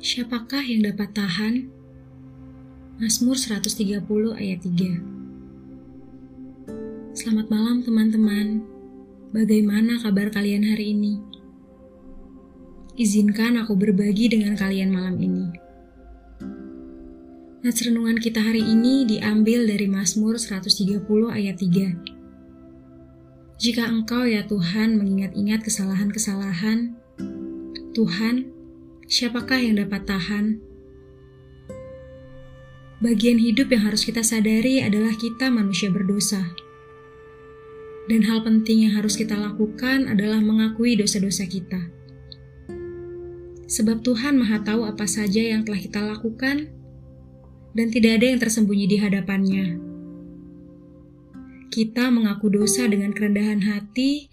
Siapakah yang dapat tahan? Mazmur 130 ayat 3 Selamat malam teman-teman. Bagaimana kabar kalian hari ini? Izinkan aku berbagi dengan kalian malam ini. Nats renungan kita hari ini diambil dari Mazmur 130 ayat 3. Jika engkau ya Tuhan mengingat-ingat kesalahan-kesalahan, Tuhan, siapakah yang dapat tahan? Bagian hidup yang harus kita sadari adalah kita manusia berdosa. Dan hal penting yang harus kita lakukan adalah mengakui dosa-dosa kita. Sebab Tuhan Maha Tahu apa saja yang telah kita lakukan dan tidak ada yang tersembunyi di hadapannya. Kita mengaku dosa dengan kerendahan hati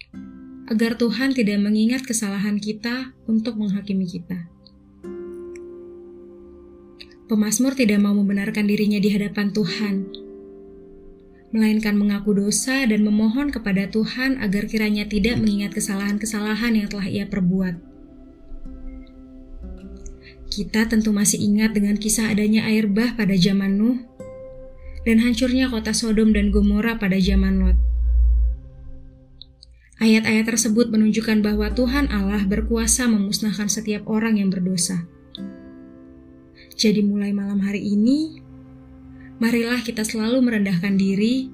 agar Tuhan tidak mengingat kesalahan kita untuk menghakimi kita. Pemasmur tidak mau membenarkan dirinya di hadapan Tuhan, melainkan mengaku dosa dan memohon kepada Tuhan agar kiranya tidak mengingat kesalahan-kesalahan yang telah ia perbuat. Kita tentu masih ingat dengan kisah adanya air bah pada zaman Nuh dan hancurnya kota Sodom dan Gomora pada zaman Lot. Ayat-ayat tersebut menunjukkan bahwa Tuhan Allah berkuasa memusnahkan setiap orang yang berdosa. Jadi mulai malam hari ini, marilah kita selalu merendahkan diri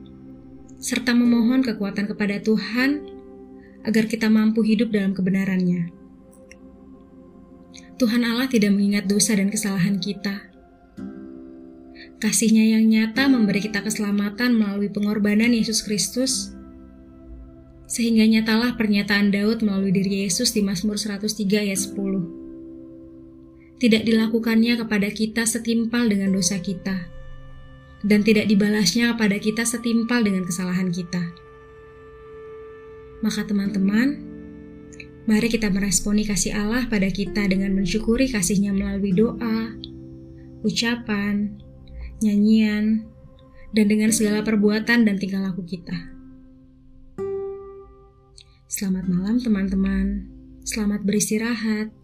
serta memohon kekuatan kepada Tuhan agar kita mampu hidup dalam kebenarannya. Tuhan Allah tidak mengingat dosa dan kesalahan kita. Kasihnya yang nyata memberi kita keselamatan melalui pengorbanan Yesus Kristus, sehingga nyatalah pernyataan Daud melalui diri Yesus di Mazmur 103 ayat 10 tidak dilakukannya kepada kita setimpal dengan dosa kita, dan tidak dibalasnya kepada kita setimpal dengan kesalahan kita. Maka teman-teman, mari kita meresponi kasih Allah pada kita dengan mensyukuri kasihnya melalui doa, ucapan, nyanyian, dan dengan segala perbuatan dan tingkah laku kita. Selamat malam teman-teman, selamat beristirahat.